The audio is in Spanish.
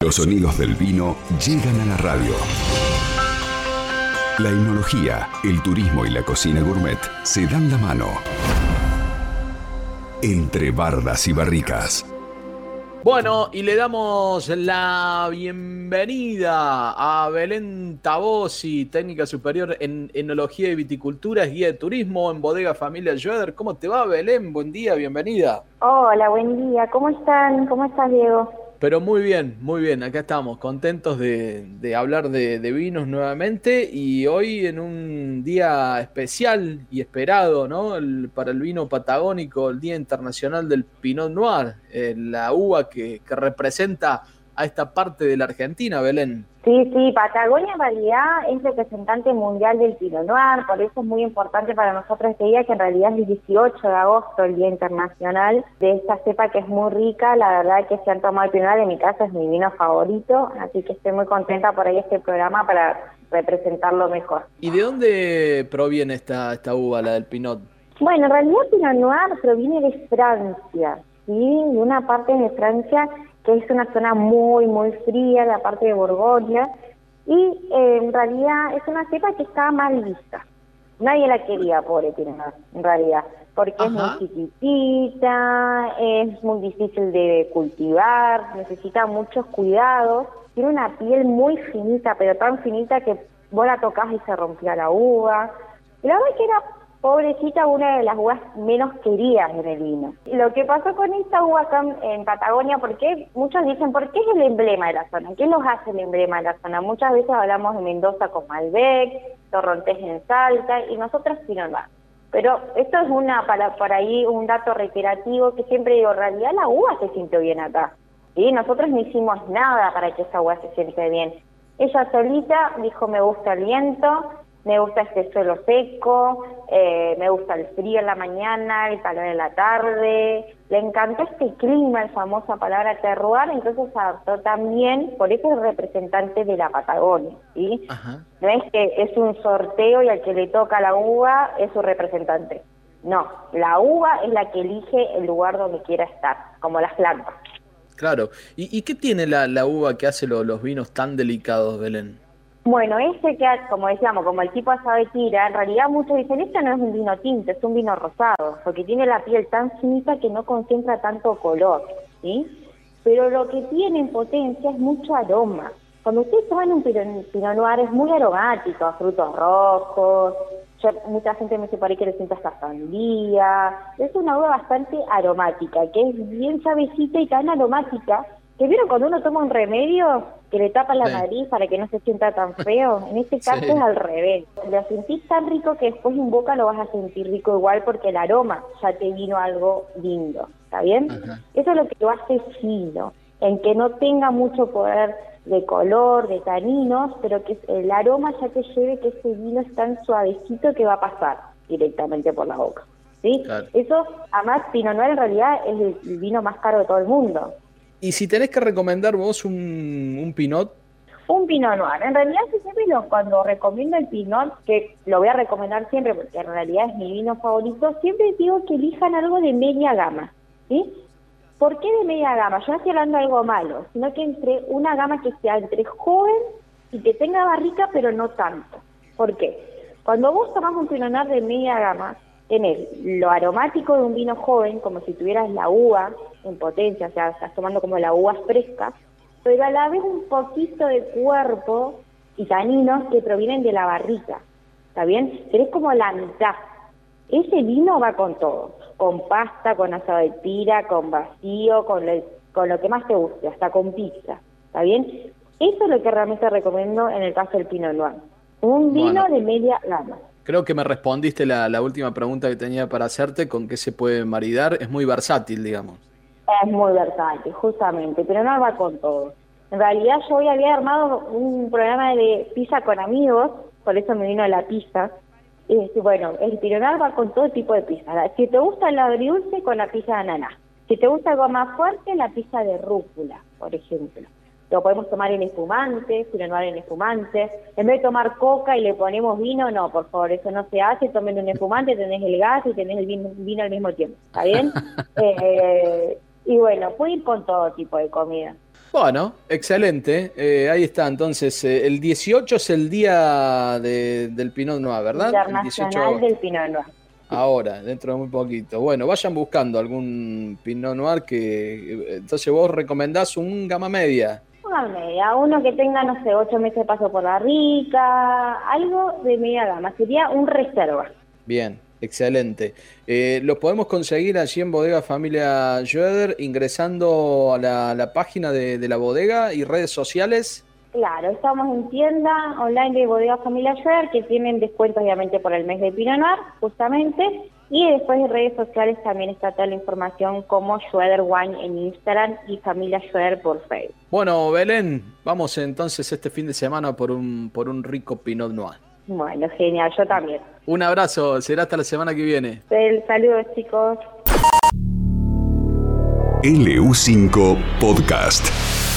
Los sonidos del vino llegan a la radio. La enología, el turismo y la cocina gourmet se dan la mano. Entre bardas y barricas. Bueno, y le damos la bienvenida a Belén Tabosi, técnica superior en enología y viticultura, guía de turismo en bodega Familia Joder. ¿Cómo te va, Belén? Buen día, bienvenida. Hola, buen día. ¿Cómo están? ¿Cómo estás, Diego? Pero muy bien, muy bien, acá estamos, contentos de, hablar de, vinos nuevamente y hoy en un día especial y esperado ¿no? para el vino patagónico, el Día Internacional del Pinot Noir, eh, la uva que representa a esta parte de la Argentina, Belén. Sí, sí, Patagonia en realidad es representante mundial del Pinot Noir, por eso es muy importante para nosotros este día, que en realidad es el 18 de agosto, el Día Internacional de esta cepa que es muy rica, la verdad que se han tomado el Pinot Noir, en mi casa es mi vino favorito, así que estoy muy contenta por ahí este programa para representarlo mejor. ¿Y de dónde proviene esta, esta uva, la del Pinot? Bueno, en realidad Pinot Noir proviene de Francia, ¿sí? De una parte de Francia que es una zona muy, muy fría, la parte de Borgoña, y eh, en realidad es una cepa que estaba mal vista. Nadie la quería, pobre Pinot, en realidad, porque es muy chiquitita, es muy difícil de cultivar, necesita muchos cuidados, tiene una piel muy finita, pero tan finita que vos la tocas y se rompía la uva. Y la verdad que era pobrecita, una de las uvas menos queridas en el vino. Lo que pasó con esta uva acá en Patagonia, porque muchos dicen, ¿por qué es el emblema de la zona? ¿Qué nos hace el emblema de la zona? Muchas veces hablamos de Mendoza con Malbec, Torrontés en Salta, y nosotros Pinot Noir. Pero esto es una para, ahí un dato reiterativo que siempre digo, en realidad la uva se sintió bien acá. y Nosotros no hicimos nada para que esa uva se siente bien. Ella solita dijo, me gusta el viento, me gusta este suelo seco, eh, me gusta el frío en la mañana, el calor en la tarde, le encantó este clima, la famosa palabra terroir, entonces se adaptó también, por eso es representante de la Patagonia, ¿sí? No es que es un sorteo y al que le toca la uva es su representante. No, la uva es la que elige el lugar donde quiera estar, como las plantas. Claro. ¿Y, qué tiene la, la uva que hace los vinos tan delicados, Belén? Bueno, ese que, como decíamos, como el tipo asado de tira, en realidad muchos dicen, este no es un vino tinto, es un vino rosado, porque tiene la piel tan finita que no concentra tanto color, ¿sí? Pero lo que tiene en potencia es mucho aroma. Cuando ustedes toman un pinot noir es muy aromático, frutos rojos, mucha gente me dice por ahí que le sienta hasta sandía, es una uva bastante aromática, que es bien suavecita y tan aromática ¿Que vieron cuando uno toma un remedio que le tapa la nariz para que no se sienta tan feo? En este caso es al revés. Lo sentís tan rico que después en boca lo vas a sentir rico igual porque el aroma ya te vino algo lindo. ¿Está bien? Eso es lo que lo hace fino, en que no tenga mucho poder de color, de taninos, pero que el aroma ya te lleve que ese vino es tan suavecito que va a pasar directamente por la boca. ¿sí? Eso, además, Pinot Noir en realidad es el vino más caro de todo el mundo. Y si tenés que recomendar vos un, un Pinot. Un Pinot Noir. En realidad, siempre cuando recomiendo el Pinot, que lo voy a recomendar siempre porque en realidad es mi vino favorito, siempre digo que elijan algo de media gama. ¿Sí? ¿Por qué de media gama? Yo no estoy hablando de algo malo, sino que entre una gama que sea entre joven y que tenga barrica, pero no tanto. ¿Por qué? Cuando vos tomás un Pinot Noir de media gama, tenés lo aromático de un vino joven, como si tuvieras la uva en potencia, o sea, estás tomando como la uva fresca, pero a la vez un poquito de cuerpo y taninos que provienen de la barrica, ¿está bien? Pero es como la mitad. Ese vino va con todo, con pasta, con asado de tira, con vacío, con lo, con lo que más te guste, hasta con pizza, ¿está bien? Eso es lo que realmente recomiendo en el caso del Pinot Noir. Un vino de media gama. Creo que me respondiste la, la, última pregunta que tenía para hacerte, con qué se puede maridar. Es muy versátil, digamos. Es muy versátil, justamente, pero no va con todo. En realidad yo hoy había armado un programa de pizza con amigos, por eso me vino la pizza. Y bueno, el pironar va con todo tipo de pizza. Si te gusta el agridulce, con la pizza de ananá. Si te gusta algo más fuerte, la pizza de rúcula, por ejemplo. Lo podemos tomar en espumante, pironar en espumante. En vez de tomar coca y le ponemos vino, no, por favor, eso no se hace. Tomen un espumante, tenés el gas y tenés el vino, vino al mismo tiempo. ¿Está bien? eh, y bueno, puede ir con todo tipo de comida. Bueno, excelente. Eh, ahí está. Entonces, eh, el 18 es el día del Pinot Noir, ¿verdad? Internacional del Pinot Noir. Ahora, dentro de muy poquito. Bueno, vayan buscando algún Pinot Noir que... Entonces vos recomendás un gama media. Una media, uno que tenga, no sé, ocho meses de paso por la rica, algo de media gama. Sería un reserva. Bien, Excelente. Eh, ¿Lo podemos conseguir allí en Bodega Familia Schroeder ingresando a la, página de, la bodega y redes sociales? Claro, estamos en tienda online de Bodega Familia Schroeder que tienen descuento obviamente por el mes de Pinot Noir, justamente. Y después en redes sociales también está toda la información como Schroeder Wine en Instagram y Familia Schroeder por Facebook. Bueno, Belén, vamos entonces este fin de semana por un, por un rico Pinot Noir. Bueno, genial, yo también. Un abrazo, será hasta la semana que viene. Saludos chicos. LU5 Podcast.